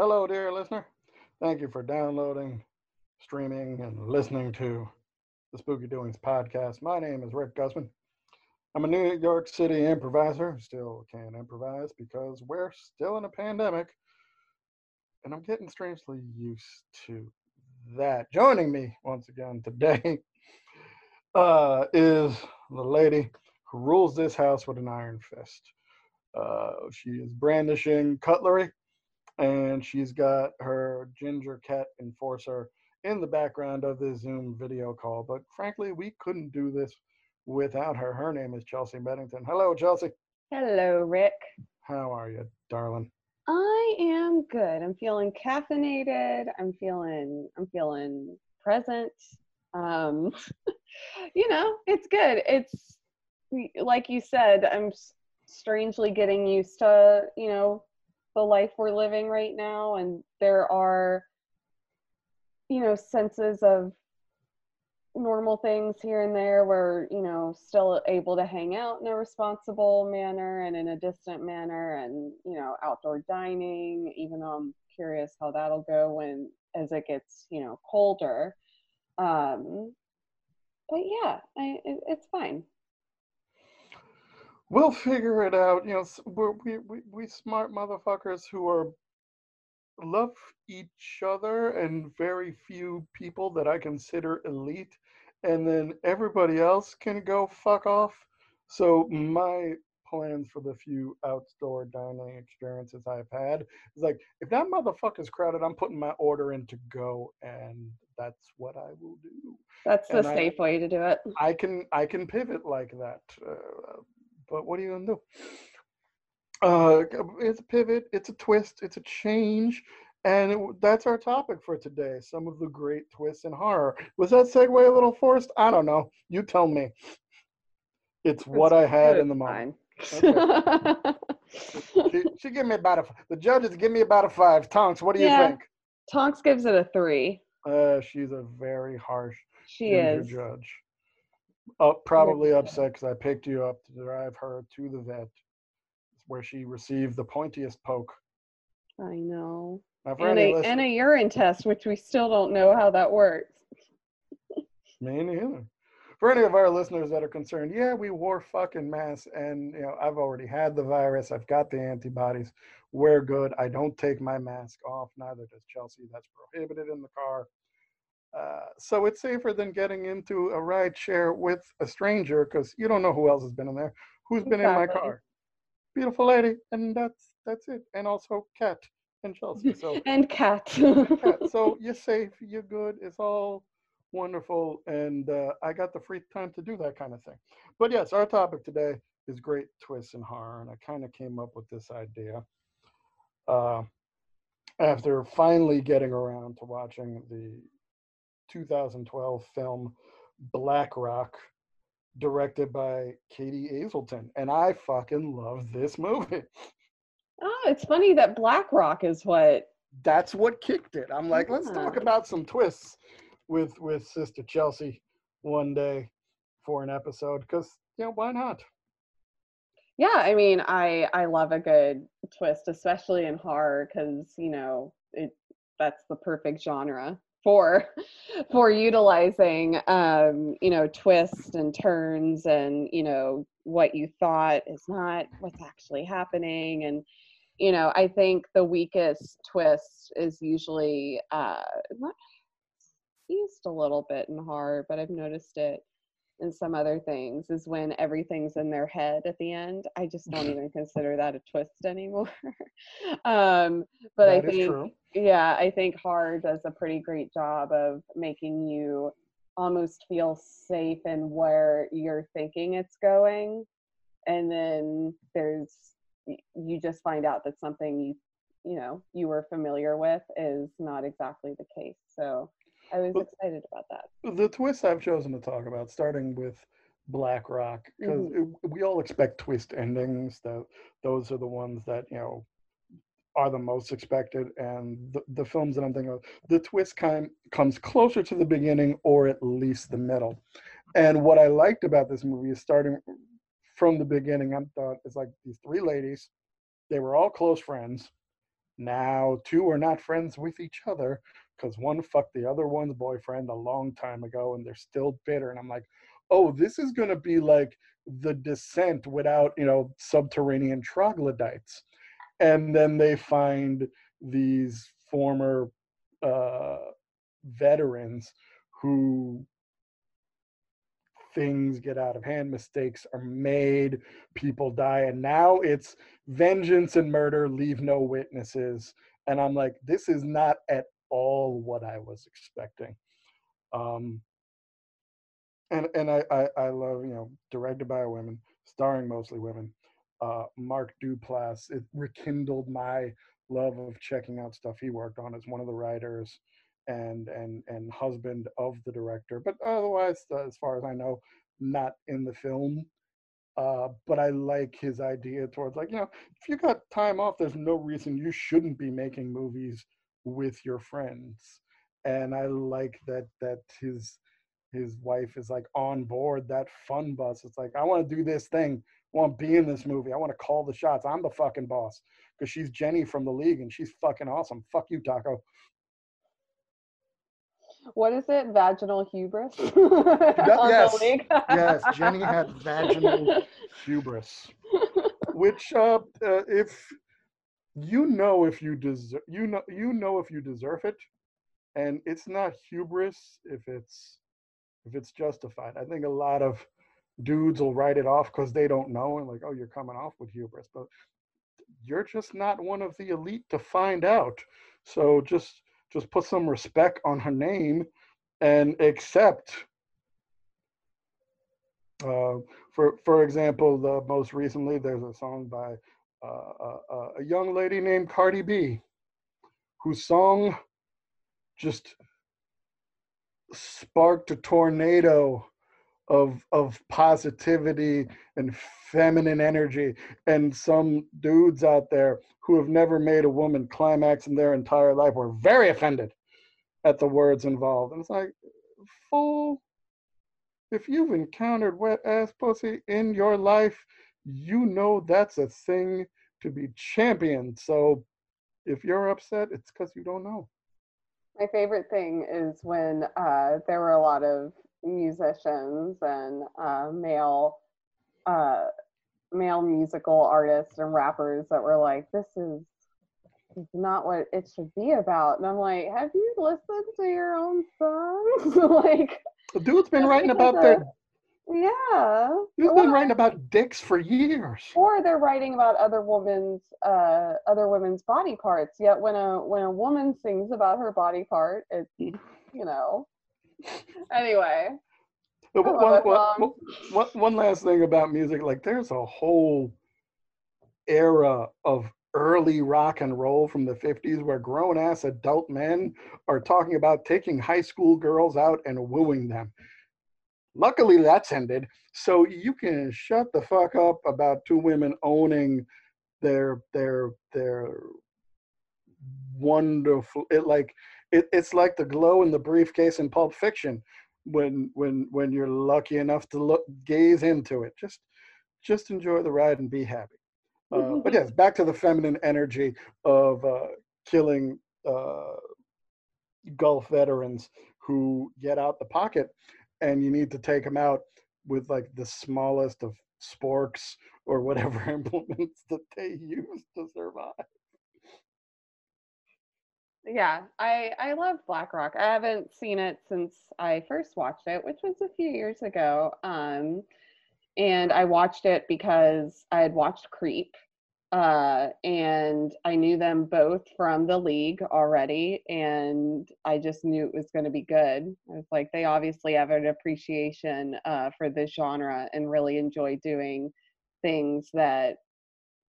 Hello, dear listener. Thank you for downloading, streaming, and listening to the Spooky Doings podcast. My name is Rick Gusman. I'm a New York City improviser. Still can't improvise because we're still in a pandemic. And I'm getting strangely used to that. Joining me once again today uh, is the lady who rules this house with an iron fist. Uh, she is brandishing cutlery and she's got her ginger cat enforcer in the background of this Zoom video call. But frankly, we couldn't do this without her. Her name is Chelsea Bennington. Hello, Chelsea. Hello, Rick. How are you, darling? I am good. I'm feeling caffeinated. I'm feeling I'm feeling present. Um you know, it's good. It's like you said, I'm strangely getting used to, you know, the life we're living right now and there are you know senses of normal things here and there where you know still able to hang out in a responsible manner and in a distant manner and you know outdoor dining even though i'm curious how that'll go when as it gets you know colder. Um but yeah I, it, it's fine we'll figure it out you know we're, we, we we smart motherfuckers who are love each other and very few people that I consider elite, and then everybody else can go fuck off. So my plans for the few outdoor dining experiences I've had is like if that motherfucker's crowded, I'm putting my order in to go, and that's what I will do. That's the And safe way to do it. I can I can pivot like that, uh, but what are you gonna do? Uh, it's a pivot, it's a twist, it's a change, and it, that's our topic for today. Some of the great twists in horror. Was that segue a little forced? I don't know. You tell me. It's what I had in the mind. Fine. She, she give me about a. The judges give me about a five. Tonks, what do you think? Tonks gives it a three. Uh, she's a very harsh She is. judge. Uh, probably upset because I picked you up to drive her to the vet, where she received the pointiest poke. I know. And a, and a urine test, which we still don't know how that works. Me neither. For any of our listeners that are concerned, yeah, we wore fucking masks, and you know, I've already had the virus. I've got the antibodies. We're good. I don't take my mask off. Neither does Chelsea. That's prohibited in the car. Uh, so it's safer than getting into a ride share with a stranger because you don't know who else has been in there. Who's been in my car? Beautiful lady, and that's that's it. And also Cat and Chelsea. So And cat. cat. So you're safe, you're good, it's all wonderful, and uh, I got the free time to do that kind of thing. But yes, our topic today is great twists and horror, and I kind of came up with this idea uh, after finally getting around to watching the 2012 film Black Rock, directed by Katie Aselton, and I fucking love this movie. oh, it's funny that Black Rock is what. that's what kicked it. I'm like, let's talk about some twists with with Sister Chelsea one day for an episode because you know why not? Yeah, I mean, I I love a good twist, especially in horror, because you know it that's the perfect genre for for utilizing um you know twists and turns and you know what you thought is not what's actually happening. And you know i think the weakest twist is usually uh not used a little bit in horror but i've noticed it in some other things is when everything's in their head at the end i just don't even consider that a twist anymore. Um but That i think yeah i think horror does a pretty great job of making you almost feel safe in where you're thinking it's going and then there's you just find out that something you you know you were familiar with is not exactly the case. So i was Well- excited about that The twists I've chosen to talk about, starting with Black Rock, because mm-hmm. we all expect twist endings. That those are the ones that you know are the most expected, and the, the films that I'm thinking of, the twist kind comes closer to the beginning or at least the middle. And what I liked about this movie is starting from the beginning. I thought it's like these three ladies, they were all close friends. now two are not friends with each other because one fucked the other one's boyfriend a long time ago and they're still bitter. And I'm like, oh, this is going to be like the descent without, you know, subterranean troglodytes. And then they find these former uh, veterans who things get out of hand, mistakes are made, people die, and now it's vengeance and murder, leave no witnesses. And I'm like, this is not at all what I was expecting. Um, and and I, I, I love you know directed by a woman, starring mostly women. Uh, Mark Duplass. It rekindled my love of checking out stuff he worked on as one of the writers and and and husband of the director. But otherwise, uh, as far as I know, not in the film. Uh, but I like his idea towards like you know if you got time off, there's no reason you shouldn't be making movies with your friends. And I like that that his his wife is like on board that fun bus. It's like I want to do this thing. I want to be in this movie. I want to call the shots. I'm the fucking boss because she's Jenny from the league and she's fucking awesome. Fuck you, Taco. What is it? Vaginal hubris? yes, yes. Jenny had vaginal hubris, which uh, uh, if you know if you deserve you know you know if you deserve it and it's not hubris if it's if it's justified. I think a lot of dudes will write it off because they don't know and like oh you're coming off with hubris but you're just not one of the elite to find out. So just just put some respect on her name and accept uh, for for example the most recently there's a song by a young lady named Cardi B, whose song just sparked a tornado of of positivity and feminine energy. And some dudes out there who have never made a woman climax in their entire life were very offended at the words involved. And it's like fool if you've encountered wet ass pussy in your life you know that's a thing to be championed. So if you're upset, it's because you don't know. My favorite thing is when uh, there were a lot of musicians and uh, male uh, male musical artists and rappers that were like, "This is is not what it should be about," and I'm like, "Have you listened to your own songs?" like, the dude's been writing about their yeah. You've been writing about dicks for years. Or they're writing about other women's uh, other women's body parts. Yet when a when a woman sings about her body part, it's mm. you know. Anyway. One, one, one, one last thing about music, like there's a whole era of early rock and roll from the 50s where grown ass adult men are talking about taking high school girls out and wooing them. Luckily, that's ended. So you can shut the fuck up about two women owning their their their wonderful. It like it, it's like the glow in the briefcase in Pulp Fiction when when when you're lucky enough to look gaze into it. Just just enjoy the ride and be happy. Uh, but yes, back to the feminine energy of uh, killing uh, Gulf veterans who get out the pocket and you need to take them out with like the smallest of sporks or whatever implements that they use to survive. Yeah, I I love Black Rock. I haven't seen it since I first watched it, which was a few years ago. Um, and I watched it because I had watched Creep uh, and I knew them both from the league already, and I just knew it was going to be good. I was like, they obviously have an appreciation uh, for this genre and really enjoy doing things that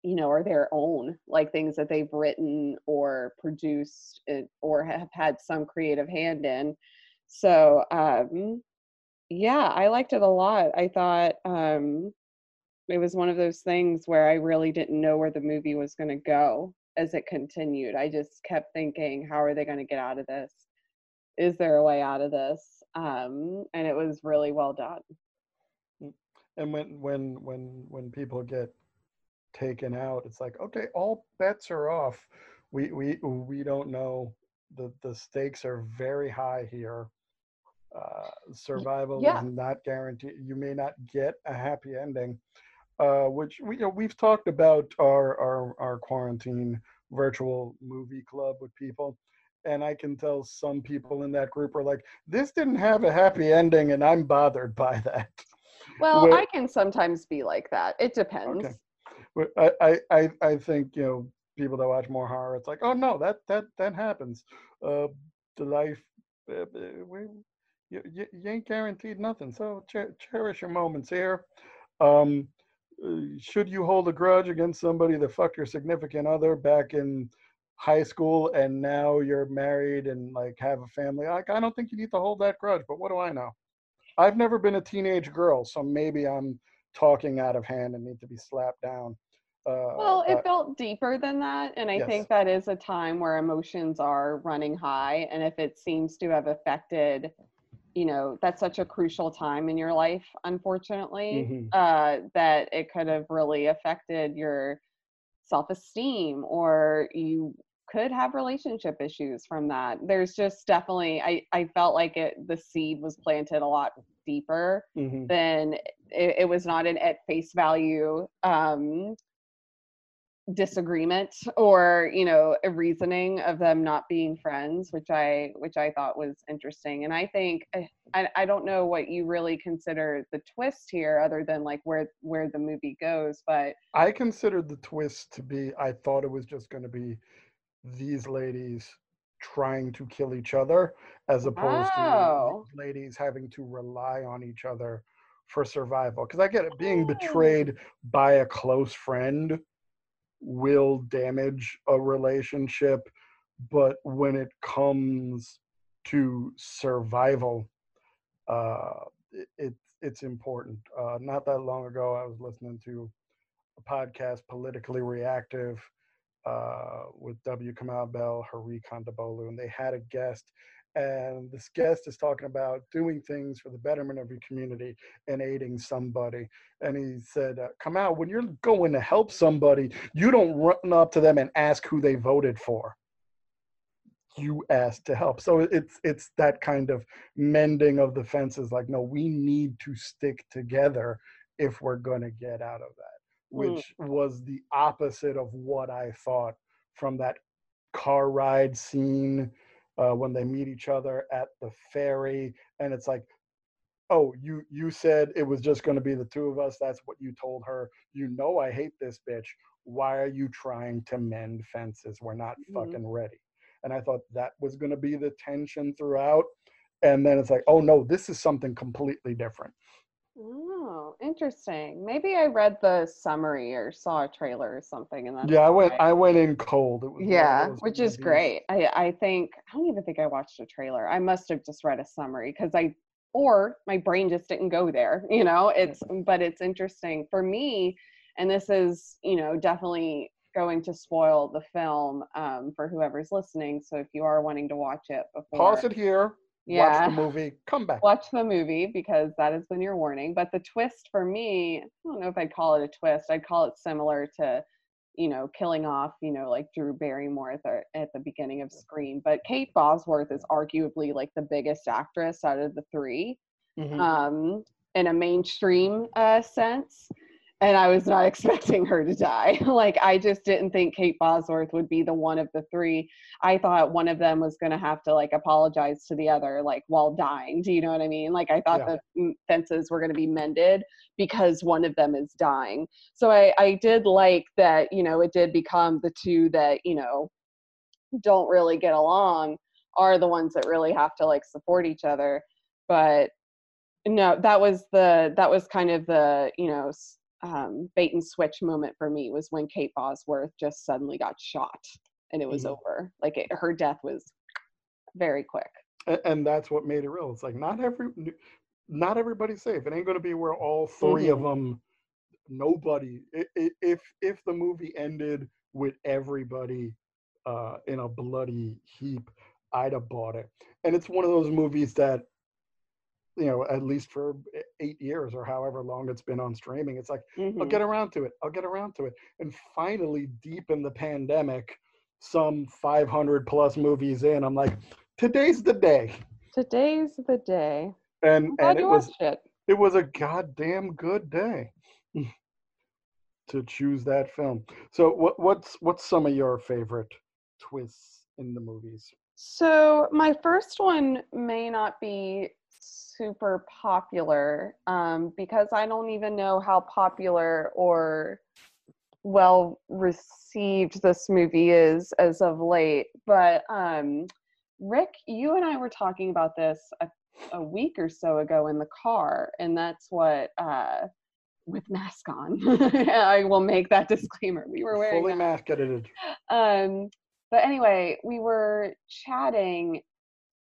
you know are their own, like things that they've written or produced or have had some creative hand in. So um, yeah, I liked it a lot. I thought um, it was one of those things where I really didn't know where the movie was going to go as it continued. I just kept thinking, how are they going to get out of this? Is there a way out of this? Um, and it was really well done. Mm, and when when when when people get taken out, it's like, okay, all bets are off. we we we don't know. the The stakes are very high here. Uh, survival yeah. is not guaranteed. You may not get a happy ending, uh, which we you know, we've talked about our, our our quarantine virtual movie club with people, and I can tell some people in that group are like, "This didn't have a happy ending," and I'm bothered by that. Well, Where- I can sometimes be like that. It depends. Okay. But I, I, I, think you know people that watch more horror. It's like, oh no, that that that happens. Uh, the life, uh, uh, we, you, you, ain't guaranteed nothing. So cher- cherish your moments here. Um, should you hold a grudge against somebody that fucked your significant other back in high school and now you're married and like have a family? Like, I don't think you need to hold that grudge. But what do I know? I've never been a teenage girl, so maybe I'm talking out of hand and need to be slapped down. Uh, Well, it uh, felt deeper than that. And I Yes. think that is a time where emotions are running high. And if it seems to have affected, you know, that's such a crucial time in your life, unfortunately, Mhm. uh, that it could have really affected your self esteem or you could have relationship issues from that. There's just definitely, I, I felt like it, the seed was planted a lot deeper mhm. then it, it was not an at face value um, disagreement or you know a reasoning of them not being friends which i which i thought was interesting and i think eh, I, I don't know what you really consider the twist here other than like where where the movie goes but I considered the twist to be. I thought it was just going to be these ladies trying to kill each other, as opposed to Oh. these ladies having to rely on each other for survival. Because I get it, being Oh. betrayed by a close friend will damage a relationship, but when it comes to survival, uh, it, it it's important. Uh, not that long ago, I was listening to a podcast, Politically Reactive, uh, with W. Kamau Bell, Hari Kondabolu, and they had a guest. And this guest is talking about doing things for the betterment of your community and aiding somebody. And he said, uh, out when you're going to help somebody, you don't run up to them and ask who they voted for. You ask to help. So it's it's that kind of mending of the fences. Like, no, we need to stick together if we're going to get out of that Mm. which was the opposite of what I thought from that car ride scene uh, when they meet each other at the ferry, and it's like, oh, you you said it was just going to be the two of us. That's what you told her. You know I hate this bitch. Why are you trying to mend fences? We're not Mhm. fucking ready. And I thought that was going to be the tension throughout. And then it's like, oh no, this is something completely different. Oh interesting maybe i read the summary or saw a trailer or something and Yeah, I went why. I went in cold. It was yeah which is movies- great i i think i don't even think i watched a trailer i must have just read a summary because i or my brain just didn't go there you know it's but it's interesting for me and this is you know definitely going to spoil the film um, for whoever's listening so if you are wanting to watch it before Pause it here. Yeah Watch the movie. Come back. watch the movie because that has been your warning. But the twist for me, I don't know if I'd call it a twist. I'd call it similar to, you know, killing off, you know, like Drew Barrymore at the at the beginning of Scream. But Kate Bosworth is arguably like the biggest actress out of the three, Mhm. um, in a mainstream uh, sense. And I was not expecting her to die. like I just didn't think Kate Bosworth would be the one of the three. I thought one of them was going to have to like apologize to the other, like while dying. Do you know what I mean? Like I thought Yeah. the mm, fences were going to be mended because one of them is dying. So I, I did like that, you know, it did become the two that, you know, don't really get along are the ones that really have to like support each other. But no, that was the, that was kind of the, you know, s- um, bait and switch moment for me was when Kate Bosworth just suddenly got shot and it was Mhm. over. Like it, her death was very quick. A- and that's what made it real. It's like not every, not everybody's safe. It ain't gonna be where all 3 of them. Nobody. i- i- If if the movie ended with everybody uh, in a bloody heap, I'd have bought it. And it's one of those movies that, you know, at least for eight years or however long it's been on streaming, it's like I'll Mhm. get around to it. I'll get around to it. And finally, deep in the pandemic, some 500 plus movies in, I'm like, today's the day. Today's the day. And and it was it. it was a goddamn good day to choose that film. So what what's what's some of your favorite twists in the movies? So my first one may not be super popular um, because I don't even know how popular or well received this movie is as of late. But um, Rick, you and I were talking about this a, a week or so ago in the car, and that's what. Uh, with mask on, I will make that disclaimer. We were wearing Fully masks. masketed. Um, but anyway, we were chatting.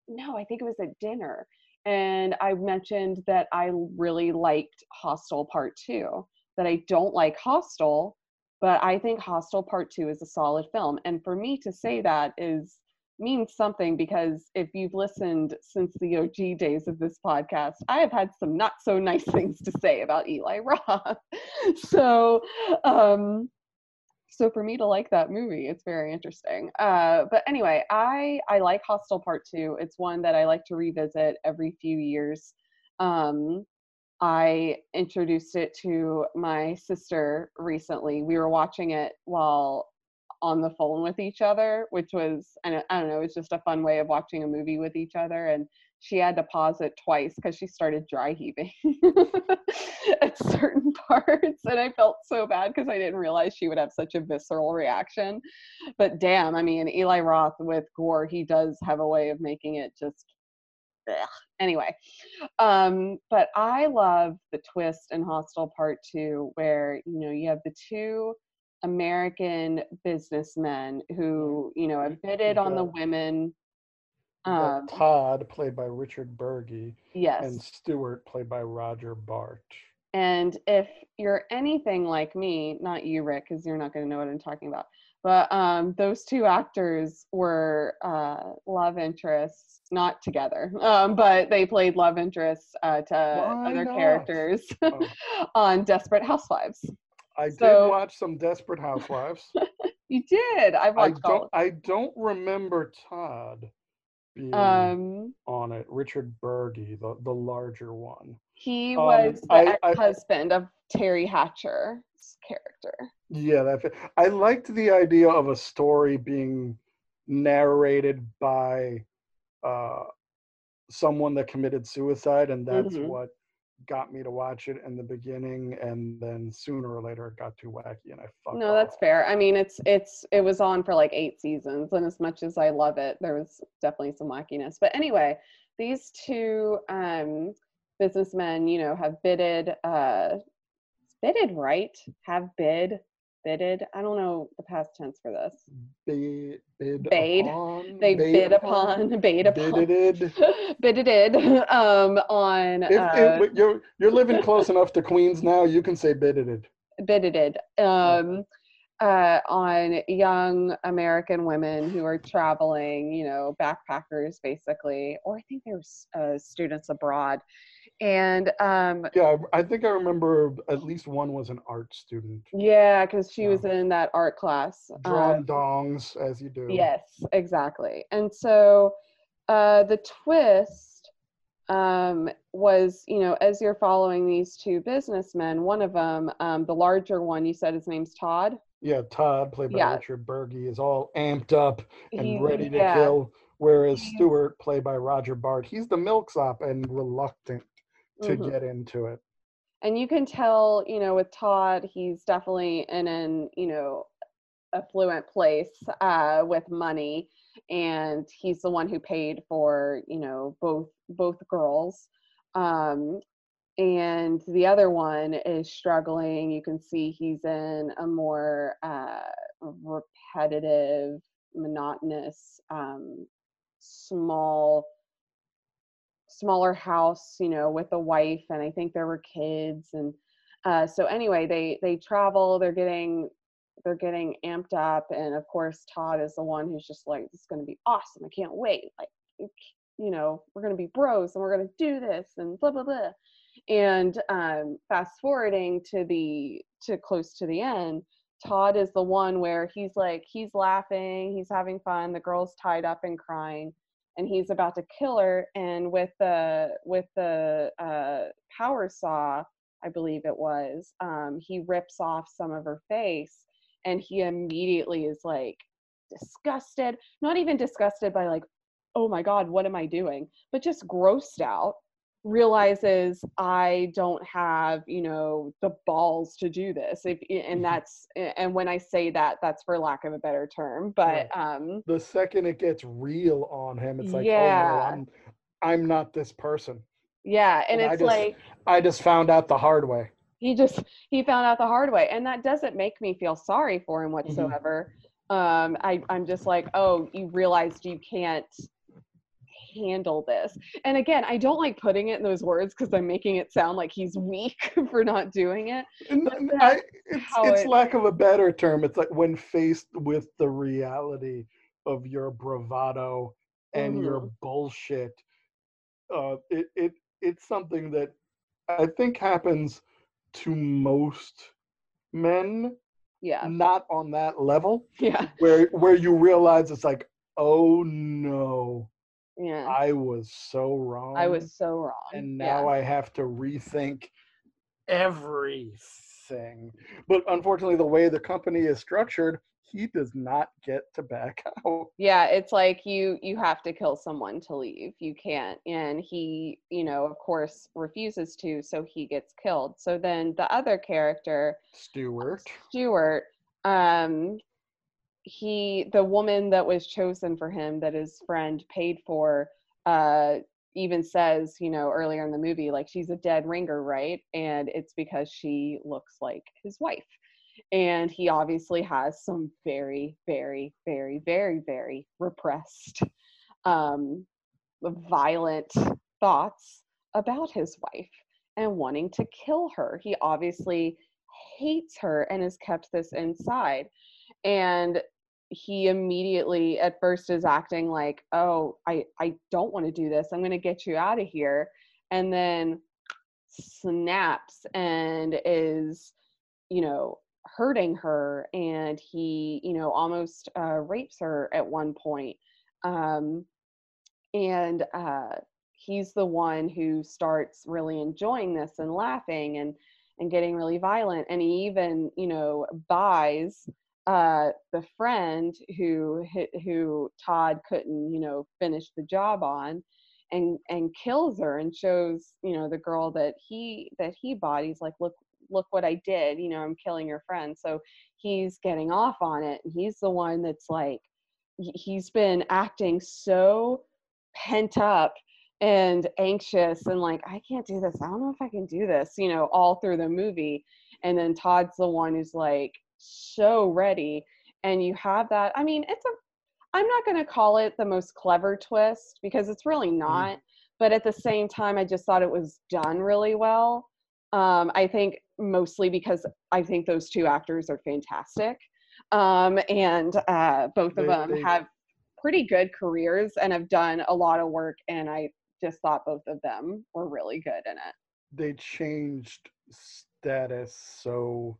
No, I think it was at dinner. And I mentioned that I really liked Hostel Part 2, that I don't like Hostel, but I think Hostel Part 2 is a solid film. And for me to say that is means something because if you've listened since the OG days of this podcast, I have had some not so nice things to say about Eli Roth. so, um, so for me to like that movie it's very interesting. Uh, but anyway i i like hostel part two. It's one that i like to revisit every few years. Um, i introduced it to my sister recently. We were watching it while on the phone with each other which was I don't, I don't know it's just a fun way of watching a movie with each other and she had to pause it twice because she started dry heaving at certain parts and i felt so bad because i didn't realize she would have such a visceral reaction. But damn i mean eli roth with gore he does have a way of making it just ugh. anyway um but i love the twist in hostel part two where you know you have the two american businessmen who you know have bidded on the women um Todd, played by Richard Burgi, yes and Stuart, played by Roger Bart. And if you're anything like me, not you, Rick, because you're not going to know what I'm talking about, but um, those two actors were uh, love interests, not together, um, but they played love interests uh, to Why other not? characters Oh. on Desperate Housewives. I So- did watch some Desperate Housewives. You did. I watched all. don't. I don't remember Todd being Um, on it. Richard Burgi, the the larger one. he um, was the I- I- ex-husband of Teri Hatcher's character. Yeah, that. I liked the idea of a story being narrated by uh, someone that committed suicide, and that's Mhm. what got me to watch it in the beginning. And then sooner or later, it got too wacky, and I fucked. Up. No, that's fair. I mean, it's it's it was on for like eight seasons, and as much as I love it, there was definitely some wackiness. But anyway, these two um, businessmen, you know, have bidded, uh, bidded, right? Have bid, bidded. I don't know the past tense for this. Bid, bid Bade. upon, They bade bid upon, bid upon, bidded. bidded um, on If, uh, if you're you're living close enough to Queens now, you can say bidded. bidded um, uh, on young American women who are traveling, you know, backpackers basically, or I think there's uh, students abroad. And um, Yeah, I think I remember at least one was an art student. yeah, because she Yeah. was in that art class. Drawn um, dongs as you do. Yes, exactly. And so uh, the twist um, was, you know, as you're following these two businessmen, one of them, um, the larger one, you said his name's Todd. Yeah, Todd, played by Yeah. Richard Burgi, is all amped up and He- ready to yeah. kill. Whereas Stuart, played by Roger Bart, he's the milksop and reluctant to Mhm. get into it. and you can tell you know with todd he's definitely in an you know affluent place uh, with money and he's the one who paid for you know both both girls um, and the other one is struggling you can see he's in a more uh, repetitive monotonous um, small smaller house you know with a wife and i think there were kids and uh, so anyway they they travel they're getting they're getting amped up and of course todd is the one who's just like this is going to be awesome i can't wait like you know we're going to be bros and we're going to do this and blah blah blah. And um, fast forwarding to the to close to the end Todd is the one where he's like he's laughing, he's having fun, the girl's tied up and crying, and he's about to kill her. And with the with the uh, power saw, I believe it was, um, he rips off some of her face, and he immediately is like disgusted. Not even disgusted by like, oh my god, what am I doing? But just grossed out realizes I don't have, you know, the balls to do this. If and Mhm. that's and when I say that, that's for lack of a better term. But um The second it gets real on him, it's like, oh Yeah. no, I'm I'm not this person. yeah, and And I it's just- like I just found out the hard way. he just he found out the hard way. And that doesn't make me feel sorry for him whatsoever. Um I, I'm just like, oh, you realized you can't handle this. And again, I don't like putting it in those words because I'm making it sound like he's weak for not doing it. And, But and that's I, it's, it's it- lack of a better term. It's like when faced with the reality of your bravado and your Mhm. bullshit, uh, it, it it's something that I think happens to most men, Yeah. not on that level, Yeah. where where you realize it's like, oh no, Yeah. I was so wrong. I was so wrong. and yeah. now I have to rethink everything. But unfortunately, the way the company is structured, he does not get to back out. yeah it's like you you have to kill someone to leave you can't and he you know of course refuses to so he gets killed so then the other character Stuart. Stuart um he the woman that was chosen for him that his friend paid for uh even says you know earlier in the movie like she's a dead ringer right? And it's because she looks like his wife. And he obviously has some very very very very very repressed um violent thoughts about his wife and wanting to kill her. He obviously hates her and has kept this inside and he immediately at first is acting like oh i i don't want to do this i'm going to get you out of here and then snaps and is you know hurting her and he you know almost uh, rapes her at one point um and uh he's the one who starts really enjoying this and laughing and and getting really violent and he even you know buys uh the friend who who Todd couldn't you know finish the job on and and kills her and shows you know the girl that he that he he's like look look what I did you know I'm killing your friend so he's getting off on it and he's the one that's like he's been acting so pent up and anxious and like I can't do this. I don't know if I can do this, you know, all through the movie. And then Todd's the one who's like so ready and you have that I mean, it's a I'm not going to call it the most clever twist because it's really not, but at the same time I just thought it was done really well. Um I think mostly because I think those two actors are fantastic. Um and uh both of them have pretty good careers and have done a lot of work and I just thought both of them were really good in it. They changed status so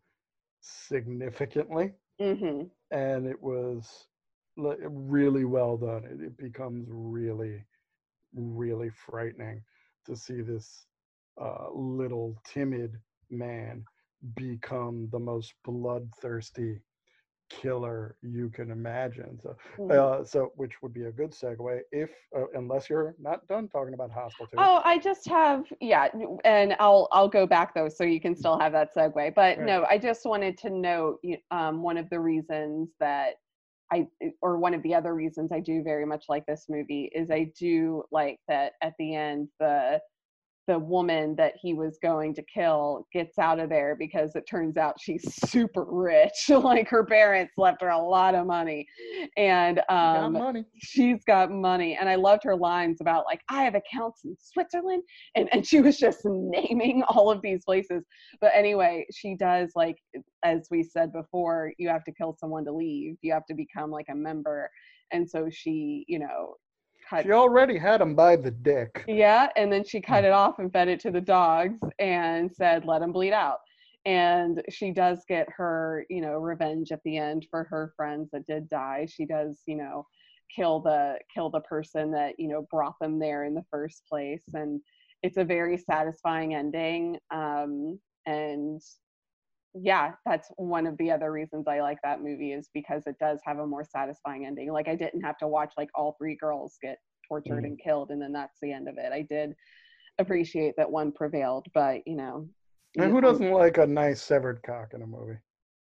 significantly, hmm and it was really well done. It, it becomes really, really frightening to see this uh, little timid man become the most bloodthirsty killer you can imagine. So, Mhm. uh, so which would be a good segue if, uh, unless you're not done talking about Hostel 2. Oh, I just have yeah, and I'll I'll go back though, so you can still have that segue. But Right. no, I just wanted to note um, one of the reasons that I or one of the other reasons I do very much like this movie is I do like that at the end the the woman that he was going to kill gets out of there because it turns out she's super rich. like her parents left her a lot of money, and You got um, money. she's got money. And i loved her lines about like i have accounts in switzerland. And, and she was just naming all of these places. But anyway she does like as we said before you have to kill someone to leave. You have to become like a member. And so she you know cut She already had him by the dick. yeah and then she cut it off and fed it to the dogs and said let him bleed out. And she does get her you know revenge at the end for her friends that did die. She does you know kill the kill the person that you know brought them there in the first place. And it's a very satisfying ending um and yeah that's one of the other reasons i like that movie is because it does have a more satisfying ending like i didn't have to watch like all three girls get tortured Mhm. and killed and then that's the end of it i did appreciate that one prevailed but you know And who doesn't like a nice severed cock in a movie?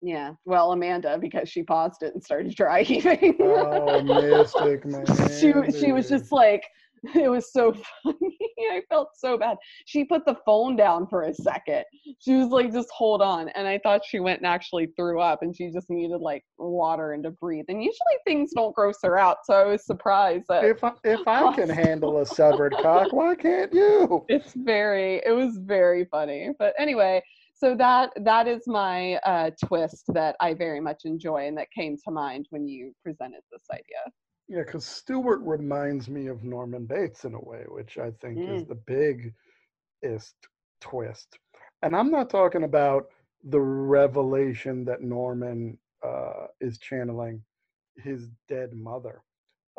yeah well amanda because she paused it and started dry heaving Oh, Mystic Man. she she was just like it was so funny. I felt so bad. She put the phone down for a second. She was like just hold on. And i thought she went and actually threw up and she just needed like water and to breathe. And usually things don't gross her out so i was surprised that If I, if I can handle a severed cock, why can't you? it's very it was very funny. But anyway so that that is my uh, twist that i very much enjoy and that came to mind when you presented this idea Yeah, because Stuart reminds me of Norman Bates in a way, which I think is the biggest twist. And I'm not talking about the revelation that Norman uh, is channeling his dead mother.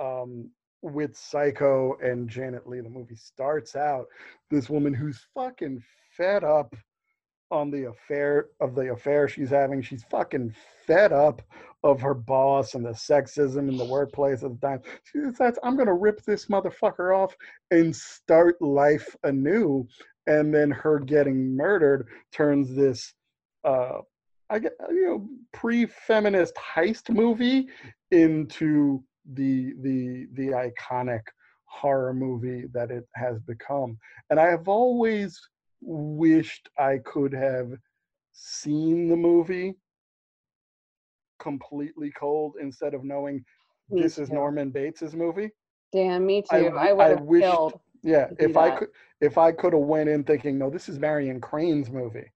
Um, with Psycho and Janet Leigh, the movie starts out this woman who's fucking fed up on the affair of the affair she's having. She's fucking fed up of her boss and the sexism in the workplace at the time. She decides, I'm gonna rip this motherfucker off and start life anew. And then her getting murdered turns this uh I get you know pre-feminist heist movie into the the the iconic horror movie that it has become. And I have always wished I could have seen the movie completely cold instead of knowing Me this is. Norman Bates's movie. damn me too i, I would have wished- killed Yeah, if I that. could if I could have went in thinking, no, this is Marion Crane's movie,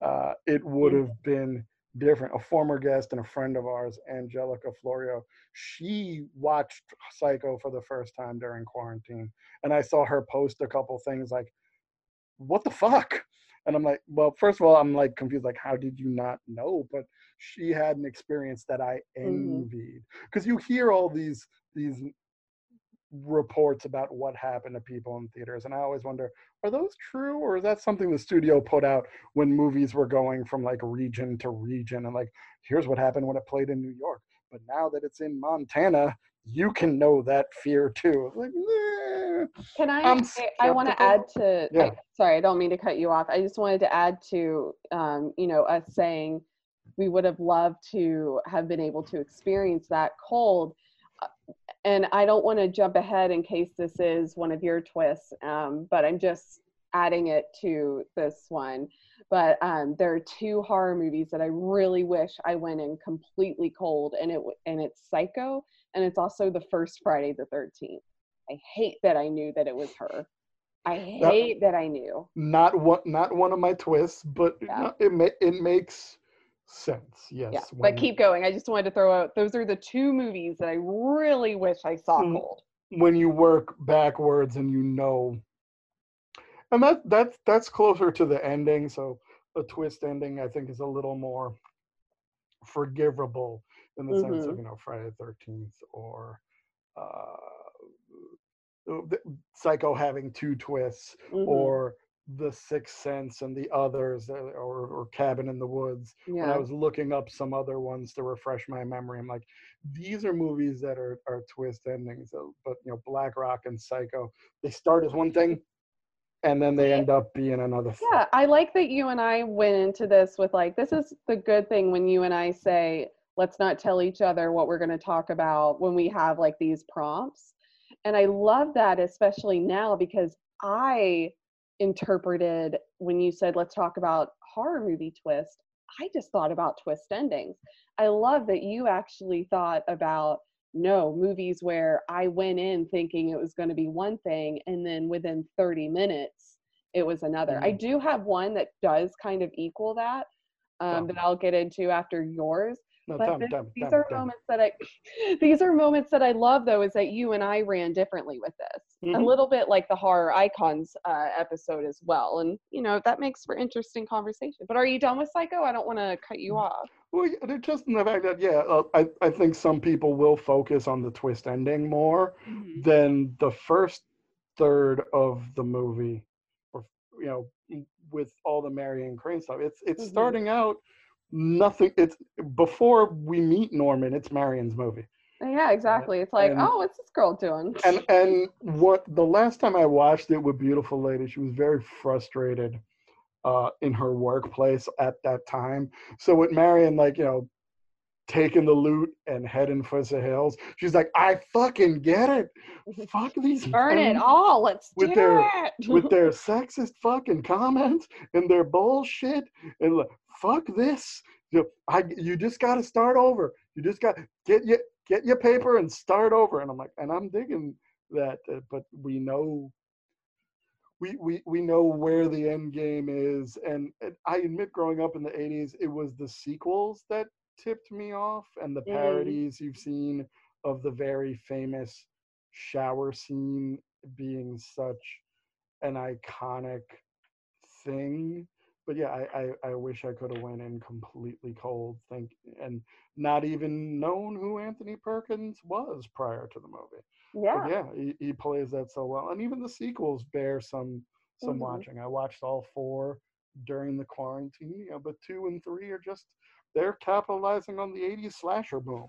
uh, it would Mm. have been different. A former guest and a friend of ours, Angelica Florio, she watched Psycho for the first time during quarantine, and I saw her post a couple things like, "What the fuck?" And I'm like, well, first of all, I'm like confused, like, how did you not know? But she had an experience that I Mhm. envied because you hear all these these reports about what happened to people in theaters and i always wonder are those true or is that something the studio put out when movies were going from like region to region and like here's what happened when it played in new york but now that it's in montana you can know that fear too like eh. Can I? I, I want to add to. Yeah. I- sorry, I don't mean to cut you off. I just wanted to add to, um, you know, us saying we would have loved to have been able to experience that cold. Uh, And I don't want to jump ahead in case this is one of your twists, um, but I'm just adding it to this one. But um, there are two horror movies that I really wish I went in completely cold, and it and it's Psycho, and it's also the first Friday the Thirteenth. I hate that I knew that it was her. I hate that I knew. not one not one of my twists but Yeah. it ma- it makes sense yes Yeah, but keep going. I just wanted to throw out those are the two movies that I really wish I saw cold. when you work backwards and you know and that that's that's closer to the ending so a twist ending i think is a little more forgivable in the sense of Mhm. you know friday the 13th or uh psycho having two twists Mhm. or the sixth sense and the others uh, or, or cabin in the woods when I was looking up some other ones to refresh my memory, I'm like, these are movies that are, are twist endings. But you know, Black Rock and Psycho, they start as one thing, and then they end up being another yeah. I like that you and I went into this with like this is the good thing when you and I say let's not tell each other what we're going to talk about when we have like these prompts. And I love that especially now because I interpreted when you said let's talk about horror movie twist i just thought about twist endings i love that you actually thought about no movies where i went in thinking it was going to be one thing and then within 30 minutes it was another i Mhm. do have one that does kind of equal that um, that i'll get into after yours No, but me, this- me, these me, are moments that I these are moments that I love though is that you and I ran differently with this. A Mhm. little bit like the horror icons uh, episode as well. And you know, that makes for interesting conversation. But are you done with Psycho? I don't want to cut you off. Well, just in the fact that yeah, uh, I I think some people will focus on the twist ending more than the first third of the movie, or you know, with all the Marion Crane stuff. It's it's Mhm. starting out nothing. It's before we meet Norman. It's Marion's movie. Yeah, exactly. It's like, and- oh, what's this girl doing? and and what the last time I watched it with beautiful lady, she was very frustrated uh, in her workplace at that time. So with Marion, like you know, taking the loot and heading for the hills, she's like, I fucking get it. Fuck these Burn it all. Let's with do their- it. with their sexist fucking comments and their bullshit and like, fuck this. You, I, you just got to start over. You just got get your get your paper and start over. And I'm like, and I'm digging that, uh, but we know. We, we, we know where the end game is and, and i admit growing up in the 80s it was the sequels that tipped me off and the Mm. parodies you've seen of the very famous shower scene being such an iconic thing. But yeah, I, I, I wish I could have went in completely cold, think and not even known who Anthony Perkins was prior to the movie. yeah. But yeah, he, he plays that so well, and even the sequels bear some some Mhm. watching. I watched all four during the quarantine, yeah, but two and three are just they're capitalizing on the '80s slasher boom.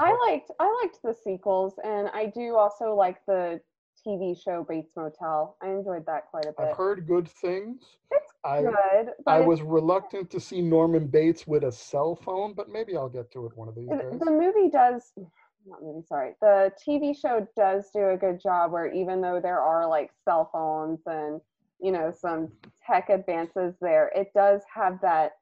I liked I liked the sequels, and I do also like the TV show Bates Motel. I enjoyed that quite a bit. I've heard good things. It's I Good, I was reluctant to see Norman Bates with a cell phone, but maybe I'll get to it one of these the days. the movie does. Not movie, sorry. The TV show does do a good job where even though there are like cell phones and you know some tech advances there, it does have that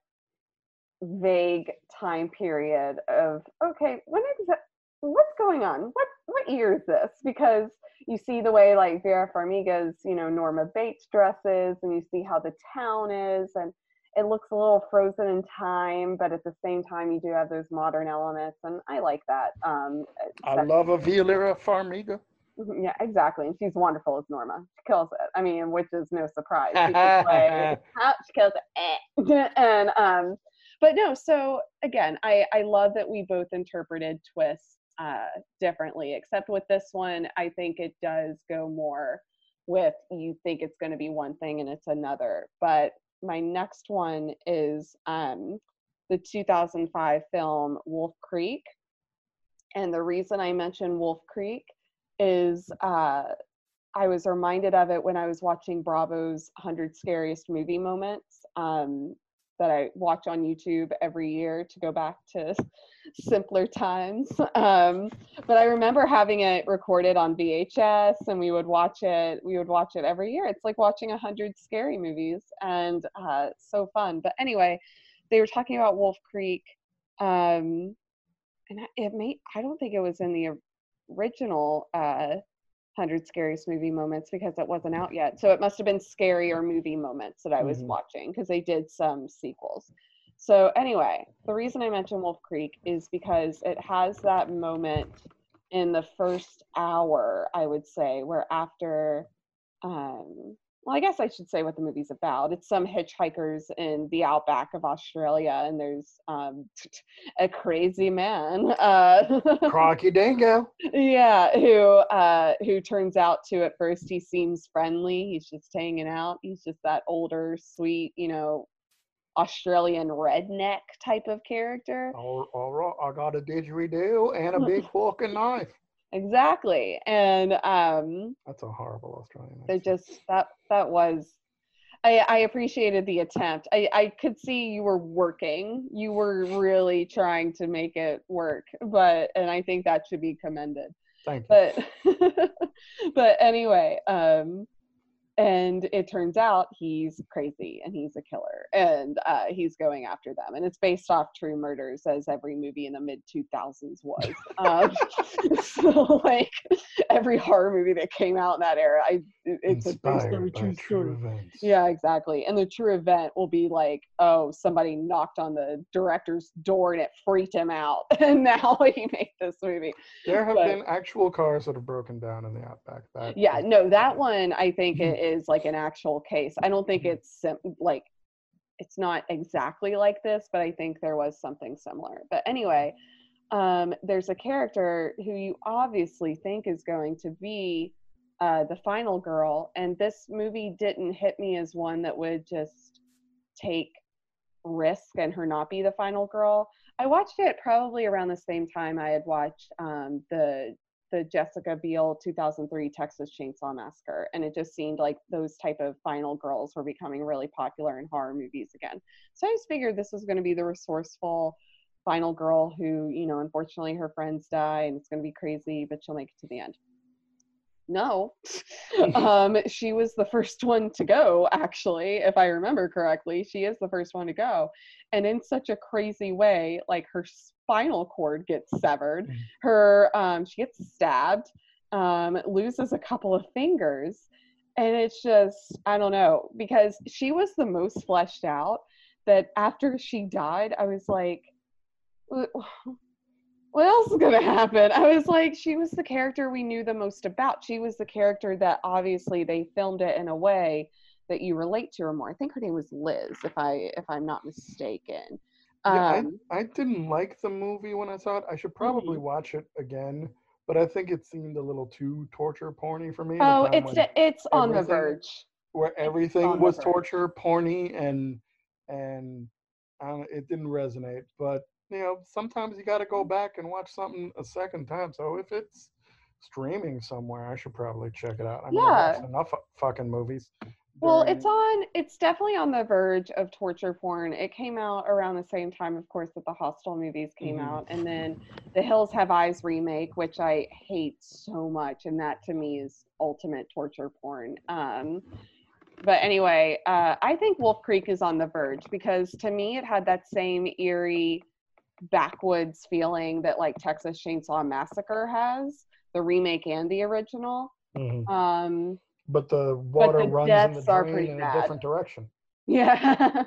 vague time period of okay, when exa- what's going on? What what year is this? Because you see the way like Vera Farmiga's, you know, Norma Bates dresses, and you see how the town is, and it looks a little frozen in time, but at the same time, you do have those modern elements, and I like that. Um, I love a Vera Farmiga. Mhm, Yeah, exactly. And she's wonderful as Norma. She kills it. I mean, which is no surprise. She can play. She kills it. and um, but no. So again, I I love that we both interpreted twists uh differently. Except with this one, I think it does go more with you think it's going to be one thing and it's another. But my next one is um the 2005 film Wolf Creek. And the reason I mention Wolf Creek is uh, I was reminded of it when I was watching Bravo's 100 Scariest Movie Moments um, that I watch on YouTube every year to go back to simpler times. Um, but I remember having it recorded on VHS and we would watch it. We would watch it every year. It's like watching a 100 scary movies and uh, so fun. But anyway, they were talking about Wolf Creek. Um, and it may, I don't think it was in the original uh 100 scariest movie moments because it wasn't out yet so it must have been scarier movie moments that i was Mhm. watching because they did some sequels so anyway the reason i mentioned wolf creek is because it has that moment in the first hour i would say where after um well i guess i should say what the movie's about it's some hitchhikers in the outback of australia and there's um a crazy man uh Crocky Dango. yeah who uh who turns out to at first he seems friendly he's just hanging out he's just that older sweet you know australian redneck type of character All, all right, I got a didgeridoo and a big fucking knife. Exactly and um That's a horrible Australian. they accent. just that that was I, I appreciated the attempt. I, I could see you were working. You were really trying to make it work, but and I think that should be commended. Thank you. but but anyway um and it turns out he's crazy and he's a killer and uh, he's going after them and it's based off true murders as every movie in the mid 2000s was um, so like every horror movie that came out in that era. I it's a based on a true true story. events. Yeah, exactly. And the true event will be like, oh, somebody knocked on the director's door and it freaked him out, and now he made this movie. There have But- been actual cars that have broken down in the outback. That Yeah, no, that one I think Mhm. it is like an actual case. I don't think Mhm. it's sim- like it's not exactly like this, but I think there was something similar. But anyway, um, there's a character who you obviously think is going to be uh, the final girl, and this movie didn't hit me as one that would just take risk and her not be the final girl. I watched it probably around the same time I had watched um, the the Jessica Biel 2003 Texas Chainsaw Massacre, and it just seemed like those type of final girls were becoming really popular in horror movies again. So I just figured this was going to be the resourceful final girl who, you know, unfortunately her friends die and it's going to be crazy, but she'll make it to the end. No, um, she was the first one to go. Actually, if I remember correctly, she is the first one to go, and in such a crazy way, like her spinal cord gets severed, Mm. her um, she gets stabbed, um, loses a couple of fingers, and it's just I don't know because she was the most fleshed out. That after she died, I was like, "Wh- what else is gonna happen? I was like, she was the character we knew the most about. She was the character that obviously they filmed it in a way that you relate to her more. I think her name was Liz, if I if I'm not mistaken. Yeah, Um, I, I didn't like the movie when I saw it. I should probably Mm-hmm. watch it again, but I think it seemed a little too torture porny for me. oh, it's the- it's on the verge. where everything was torture, porny, and and um, it didn't resonate. But you know, sometimes you got to go back and watch something a second time. So if it's streaming somewhere, I should probably check it out. I mean, I've Yeah. enough fu- fucking movies. Well, it's on. It's definitely on the verge of torture porn. It came out around the same time, of course, that the Hostel movies came Mhm. out, and then the Hills Have Eyes remake, which I hate so much, and that to me is ultimate torture porn. Um, but anyway, uh, I think Wolf Creek is on the verge because to me it had that same eerie backwoods feeling that like Texas Chainsaw Massacre has, the remake and the original. Mhm. Um, But the water the runs in the drain in bad. a different direction. Yeah,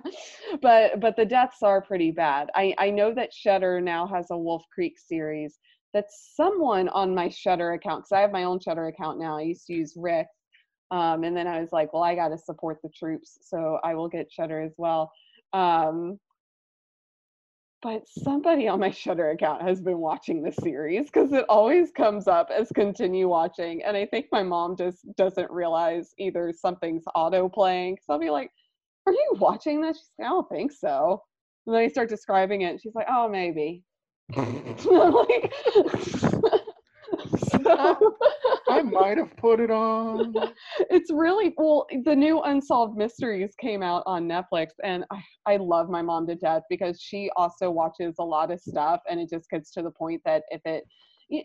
but but the deaths are pretty bad. I I know that Shudder now has a Wolf Creek series that someone on my Shudder account because I have my own Shudder account now. I used to use Rick, um, and then I was like, well, I got to support the troops, so I will get Shudder as well. Um, but somebody on my Shudder account has been watching the series because it always comes up as continue watching, and I think my mom just doesn't realize either something's auto playing. So I'll be like, "Are you watching this?" She's like, "I don't think so." And then I start describing it, and she's like, "Oh, maybe." I'm like, might have put it on. it's really well the new unsolved mysteries came out on netflix and I, I love my mom to death because she also watches a lot of stuff and it just gets to the point that if it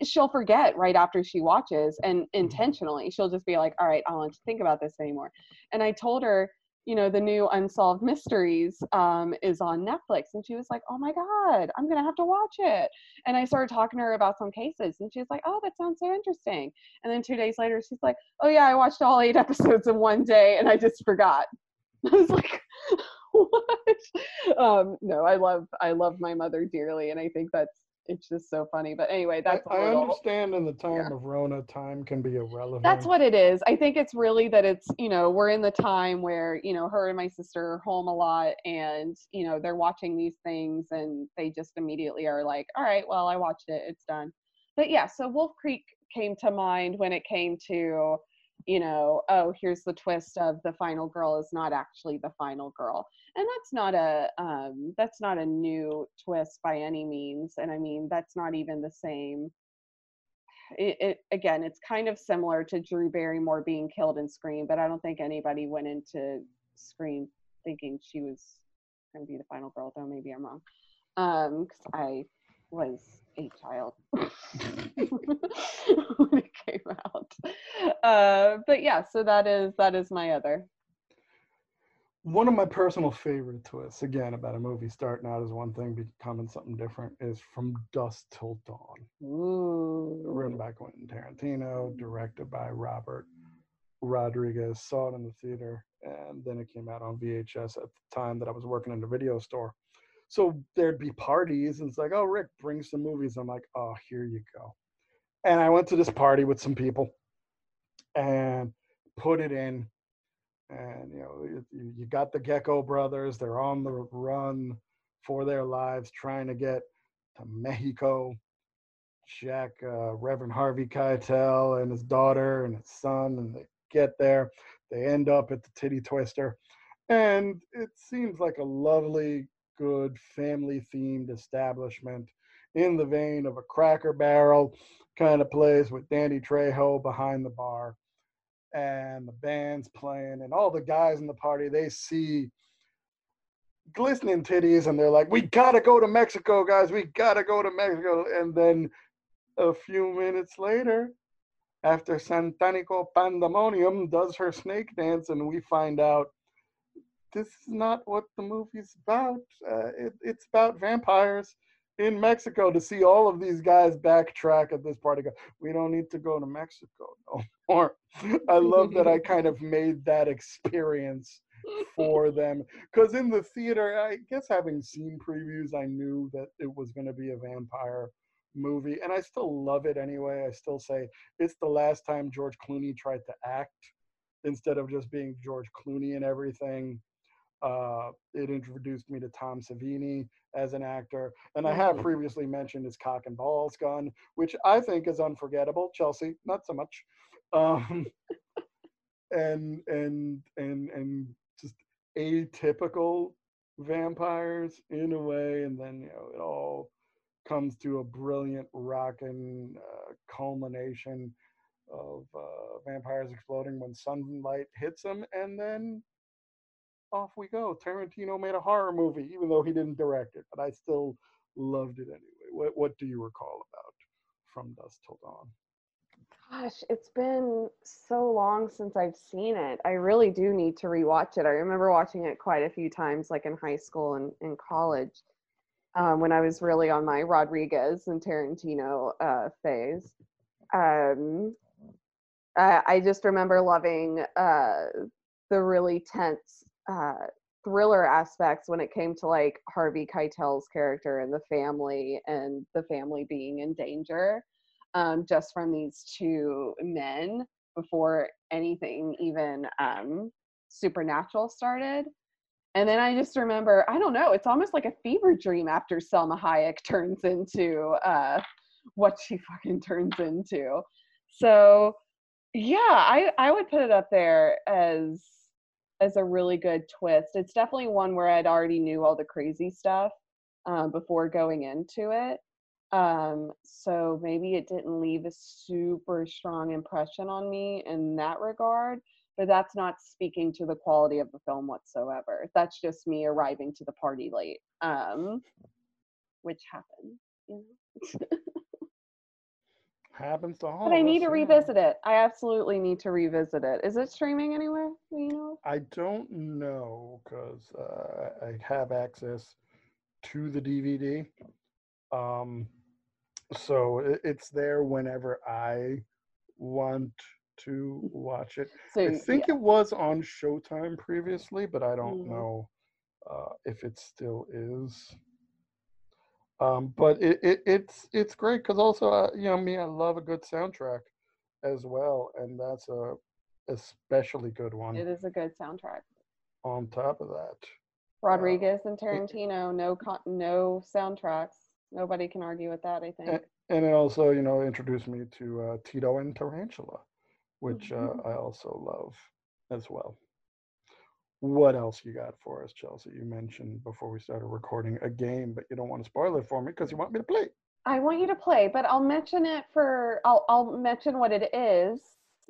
she'll forget right after she watches and mm-hmm. intentionally she'll just be like all right i don't want to think about this anymore and i told her you know the new unsolved mysteries um, is on netflix and she was like oh my god i'm gonna have to watch it and i started talking to her about some cases and she was like oh that sounds so interesting and then two days later, she's like, "Oh yeah, I watched all eight episodes in one day, and I just forgot." I was like, "What?" Um, no, I love I love my mother dearly, and I think that's it's just so funny. But anyway, that's a I little. understand in the time yeah. of Rona, time can be irrelevant. That's what it is. I think it's really that it's you know we're in the time where you know her and my sister are home a lot, and you know they're watching these things, and they just immediately are like, "All right, well, I watched it, it's done." But yeah, so Wolf Creek came to mind when it came to you know oh here's the twist of the final girl is not actually the final girl and that's not a um that's not a new twist by any means and i mean that's not even the same. It, it again it's kind of similar to drew barrymore being killed in scream but i don't think anybody went into scream thinking she was going to be the final girl though maybe i'm wrong. Um because i was a child when it came out. Uh but yeah so that is that is my other one of my personal favorite twists, again, about a movie starting out as one thing, becoming something different, is From Dusk Till Dawn. Ooh. Written by Quentin Tarantino, directed by Robert Rodriguez. Saw it in the theater, and then it came out on VHS at the time that I was working in the video store. So there'd be parties, and it's like, oh, Rick, bring some movies. I'm like, oh, here you go. And I went to this party with some people and put it in and you know you, got the Gecko brothers. They're on the run for their lives, trying to get to Mexico. Jack, uh, Reverend Harvey Keitel, and his daughter and his son, and they get there. They end up at the Titty Twister, and it seems like a lovely, good family-themed establishment in the vein of a Cracker Barrel kind of place with Danny Trejo behind the bar and the band's playing and all the guys in the party they see glistening titties and they're like we gotta go to mexico guys. We gotta go to mexico. And then a few minutes later after santanico pandemonium does her snake dance and we find out this is not what the movie's about. Uh, it, it's about vampires in Mexico to see all of these guys backtrack at this party. Go, we don't need to go to Mexico no more. I love that I kind of made that experience for them because in the theater, I guess having seen previews, I knew that it was going to be a vampire movie, and I still love it anyway. I still say it's the last time George Clooney tried to act instead of just being George Clooney and everything. Uh, it introduced me to Tom Savini as an actor, and I have mm-hmm. previously mentioned his cock and balls gun, which I think is unforgettable. Chelsea, not so much. Um, and and and and just atypical vampires in a way, and then you know it all comes to a brilliant rockin' uh, culmination of uh, vampires exploding when sunlight hits them, and then off we go. Tarantino made a horror movie, even though he didn't direct it, but I still loved it anyway. What What do you recall about From Dusk Till Dawn? Gosh, it's been so long since I've seen it. I really do need to rewatch it. I remember watching it quite a few times, like in high school and in college, um, when I was really on my Rodriguez and Tarantino uh, phase. Um, I, just remember loving uh, the really tense uh, thriller aspects when it came to like Harvey Keitel's character and the family and the family being in danger um, just from these two men before anything even um, supernatural started. And then I just remember, I don't know, it's almost like a fever dream after Salma Hayek turns into uh, what she fucking turns into. So yeah, I, I would put it up there as as a really good twist. It's definitely one where I'd already knew all the crazy stuff um, before going into it. Um, so maybe it didn't leave a super strong impression on me in that regard, but that's not speaking to the quality of the film whatsoever. That's just me arriving to the party late, um, which happens, you know. happens to all. But I need to revisit it. I absolutely need to revisit it. Is it streaming anywhere? you know? I don't know because uh, I have access to the DVD. Um, so it, it's there whenever I want to watch it. So, I think yeah. it was on Showtime previously, but I don't mm-hmm. know uh, if it still is. Um, but it, it, it's it's great because also uh, you know me I love a good soundtrack as well, and that's a especially good one. It is a good soundtrack. On top of that, Rodriguez uh, and Tarantino, no con- no soundtracks. Nobody can argue with that. I think. And, and it also you know introduced me to uh, Tito and Tarantula, which mm-hmm. uh, I also love as well what else you got for us, Chelsea? You mentioned before we started recording a game, but you don't want to spoil it for me because you want me to play. I want you to play, but I'll mention it for I'll I'll mention what it is,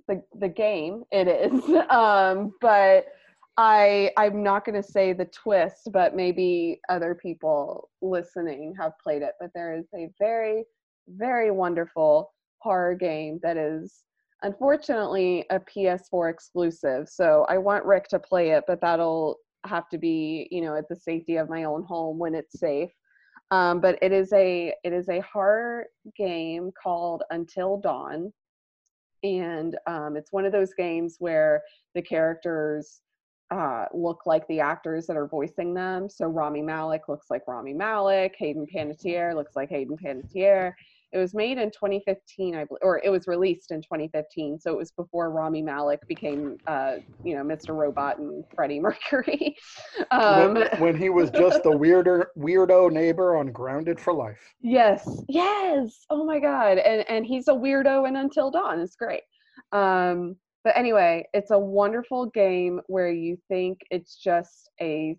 the the game it is. Um, but I I'm not going to say the twist, but maybe other people listening have played it. But there is a very very wonderful horror game that is unfortunately a PS4 exclusive. So I want Rick to play it, but that'll have to be, you know, at the safety of my own home when it's safe. Um, but it is a it is a horror game called Until Dawn, and um, it's one of those games where the characters uh, look like the actors that are voicing them. So Rami Malek looks like Rami Malek, Hayden Panettiere looks like Hayden Panettiere, it was made in 2015, I believe, or it was released in 2015. So it was before Rami Malek became, uh, you know, Mr. Robot and Freddie Mercury. Um, when, when, he was just the weirder, weirdo neighbor on Grounded for Life. Yes, yes. Oh my God, and and he's a weirdo in Until Dawn. It's great. Um, but anyway, it's a wonderful game where you think it's just a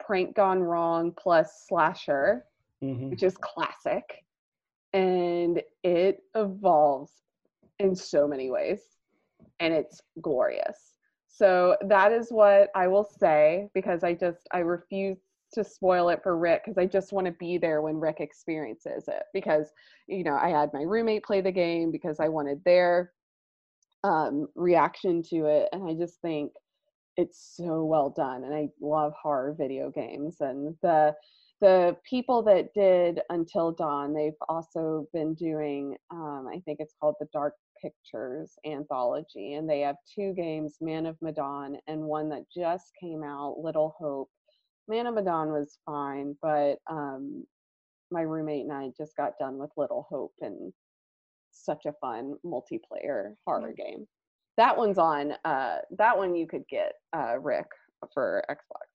prank gone wrong plus slasher, mm-hmm. which is classic and it evolves in so many ways and it's glorious. So that is what i will say because i just i refuse to spoil it for rick because i just want to be there when rick experiences it because you know i had my roommate play the game because i wanted their um, reaction to it and i just think it's so well done and i love horror video games and the the people that did Until Dawn, they've also been doing, um, I think it's called the Dark Pictures Anthology, and they have two games, Man of Medan, and one that just came out, Little Hope. Man of Medan was fine, but um, my roommate and I just got done with Little Hope, and such a fun multiplayer horror mm. game. That one's on. Uh, that one you could get, uh, Rick, for Xbox.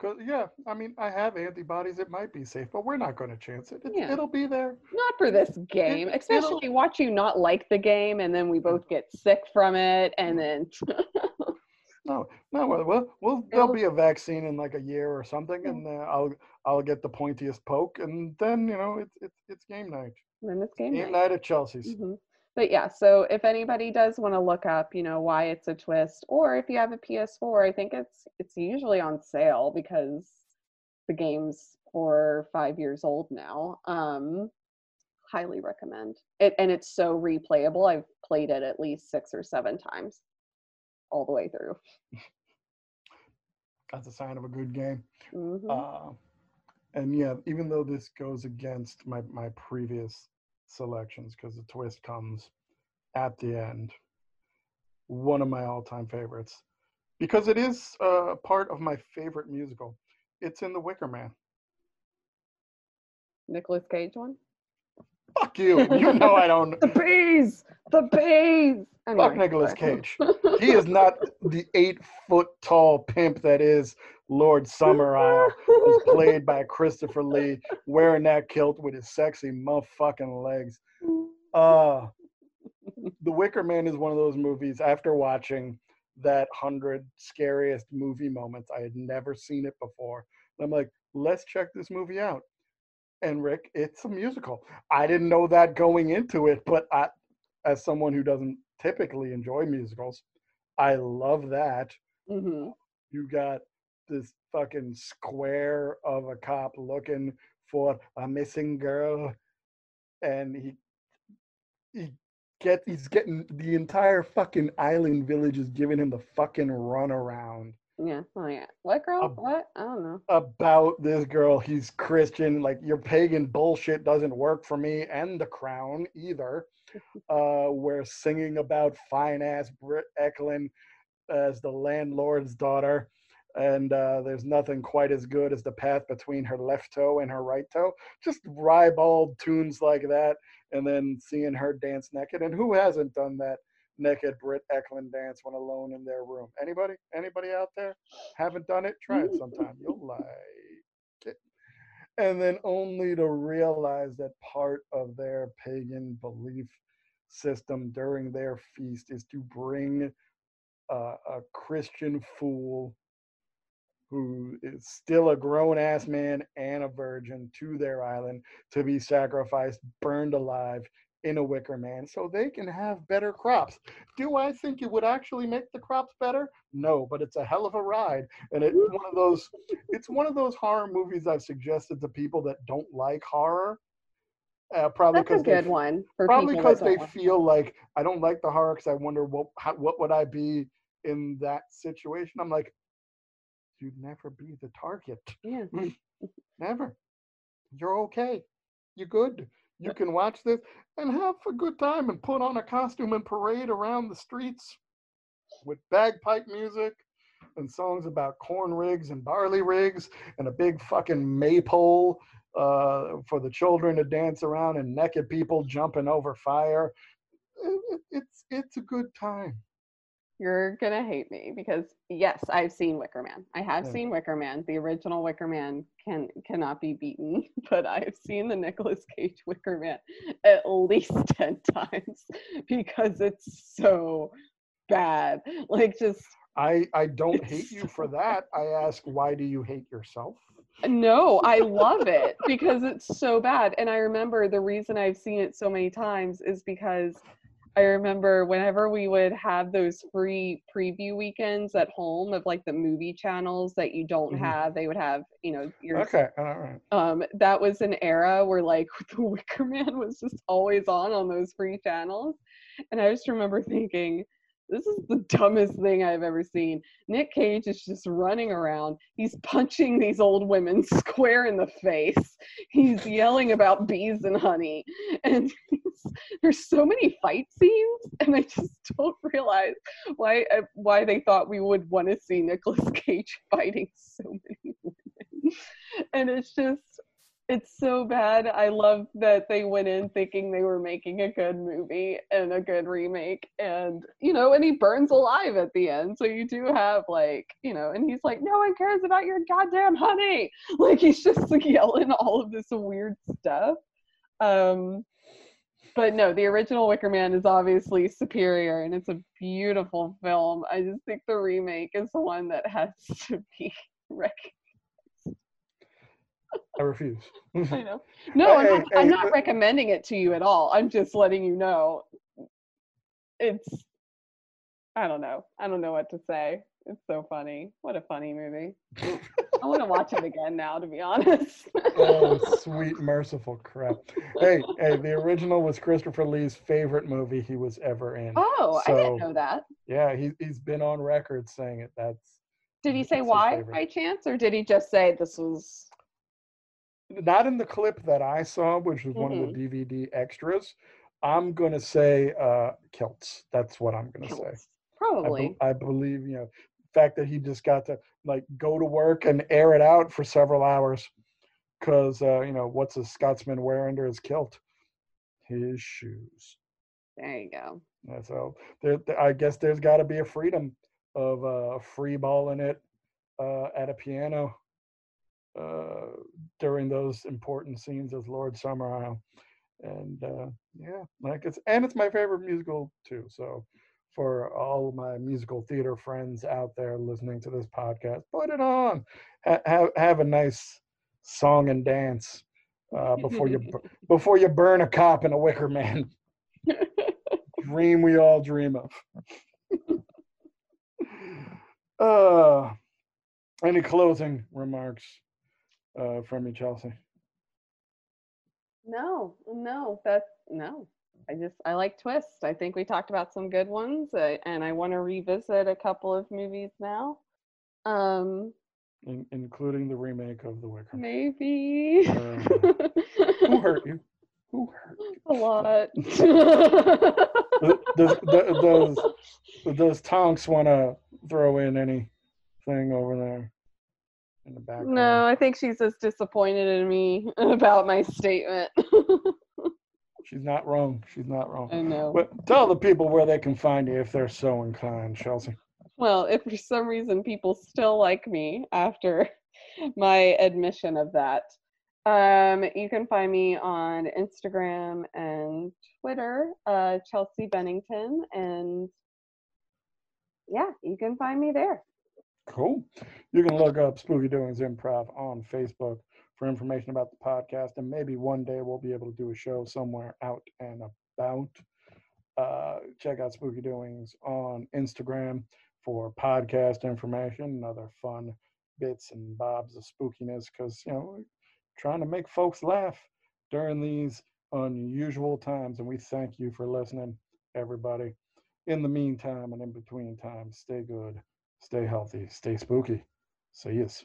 Cause yeah, I mean, I have antibodies. It might be safe, but we're not going to chance it. yeah. It'll be there. Not for this game, it, especially watch you not like the game, and then we mm. both get sick from it, and then. no, no. Well, well, there'll be a vaccine in like a year or something, and uh, I'll I'll get the pointiest poke, and then you know it's it's it's game night. Then it's game, game night. night at Chelsea's. Mm-hmm but yeah, so if anybody does want to look up, you know, why it's a twist, or if you have a PS4, I think it's it's usually on sale because the game's four or five years old now. Um, highly recommend it, and it's so replayable. I've played it at least six or seven times, all the way through. That's a sign of a good game. Mm-hmm. Uh, and yeah, even though this goes against my my previous selections because the twist comes at the end. One of my all-time favorites because it is uh, part of my favorite musical. It's in The Wicker Man. Nicolas Cage one. Fuck you! You know I don't. the bees, the bees. Anyway, Fuck Nicolas Cage. he is not the eight foot tall pimp that is Lord Summerisle, who's played by Christopher Lee, wearing that kilt with his sexy motherfucking legs. Uh, the Wicker Man is one of those movies. After watching that hundred scariest movie moments, I had never seen it before. And I'm like, let's check this movie out. And Rick, it's a musical. I didn't know that going into it, but I, as someone who doesn't typically enjoy musicals, I love that. Mm-hmm. You got this fucking square of a cop looking for a missing girl, and he he get he's getting the entire fucking island village is giving him the fucking runaround. Yeah. Oh yeah. What girl? what? I don't know. About this girl. He's Christian. Like your pagan bullshit doesn't work for me and the crown either. uh, we're singing about fine ass Britt Ekland as the landlord's daughter and uh, there's nothing quite as good as the path between her left toe and her right toe. Just ribald tunes like that, and then seeing her dance naked. And who hasn't done that naked Britt Ekland dance when alone in their room? Anybody? Anybody out there haven't done it? Try it sometime. You'll like it. And then only to realize that part of their pagan belief system during their feast is to bring uh, a Christian fool who is still a grown ass man and a virgin to their island to be sacrificed, burned alive in a wicker man so they can have better crops. Do I think it would actually make the crops better? No, but it's a hell of a ride. And it's one of those it's one of those horror movies I've suggested to people that don't like horror. Uh, probably because good they, one. probably because they feel like I don't like the horror because I wonder what how, what would I be in that situation. I'm like, you'd never be the target. Yeah. Never. You're okay. You're good. You can watch this and have a good time and put on a costume and parade around the streets with bagpipe music and songs about corn rigs and barley rigs and a big fucking maypole uh, for the children to dance around and naked people jumping over fire. It- it- it's it's a good time. You're gonna hate me because yes, I've seen Wicker Man. I have seen Wicker Man. The original Wicker Man can cannot be beaten, but I've seen the Nicolas Cage Wicker Man at least ten times because it's so bad. Like just I I don't hate you for that. I ask why do you hate yourself? no, I love it because it's so bad. And I remember the reason I've seen it so many times is because I remember whenever we would have those free preview weekends at home of like the movie channels that you don't Mhm. have, they would have, you know, your Okay, all right. um that was an era where like the Wicker Man was just always on on those free channels. And I just remember thinking, this is the dumbest thing I've ever seen. Nick Cage is just running around. He's punching these old women square in the face. He's yelling about bees and honey. And there's so many fight scenes, and I just don't realize why uh, why they thought we would want to see Nicolas Cage fighting so many women. And it's just it's so bad. I love that they went in thinking they were making a good movie and a good remake. And, you know, and he burns alive at the end. So you do have, like, you know, and he's like, no one cares about your goddamn honey. Like, he's just like yelling all of this weird stuff. Um, but no, the original Wicker Man is obviously superior and it's a beautiful film. I just think the remake is the one that has to be recognized. I refuse. I know. No, I'm Hey, not, I'm not but- recommending it to you at all. I'm just letting you know. It's, I don't know. I don't know what to say. It's so funny. What a funny movie. I want to watch it again now, to be honest. oh, sweet, merciful crap. Hey, hey, the original was Christopher Lee's favorite movie he was ever in. oh, I didn't know that. Yeah, he, he's been on record saying it. That's Did he say why by chance, or did he just say this was? Not in the clip that I saw, which was one of the DVD extras. I'm going to say uh, kilts. That's what I'm going to say. kilts? I, be- Probably. I believe, you know, the fact that he just got to like go to work and air it out for several hours because, uh, you know, what's a Scotsman wear under his kilt? His shoes. There you go. And so there, th- I guess there's got to be a freedom of uh, free balling it uh, at a piano uh, during those important scenes as Lord Summerisle. And uh, yeah, like it's and it's my favorite musical too. So for all my musical theater friends out there listening to this podcast, put it on. Ha- have have a nice song and dance uh, before you before you burn a cop in a wicker man dream we all dream of. uh, any closing remarks uh, from you, Chelsea? No, no, that's no. I just I like Twist. I think we talked about some good ones, uh, and I want to revisit a couple of movies now. Um, In, including the remake of The Wicker. Maybe. Uh, Who hurt you? Who hurt you? a lot. Th- Does, does, does Tonks want to throw in anything over there in the background? no, I think she's just disappointed in me about my statement. She's not wrong. She's not wrong. I know. But tell the people where they can find you if they're so inclined, Chelsea. Well, if for some reason people still like me after my admission of that, um, you can find me on Instagram and Twitter, uh, Chelsea Bennington, and yeah, you can find me there. Cool. You can look up Spooky Doings Improv on Facebook for information about the podcast, and maybe one day we'll be able to do a show somewhere out and about. Uh, check out Spooky Doings on Instagram for podcast information and other fun bits and bobs of spookiness because, you know, trying to make folks laugh during these unusual times. And we thank you for listening, everybody. In the meantime and in between times, stay good, stay healthy, stay spooky. See yous.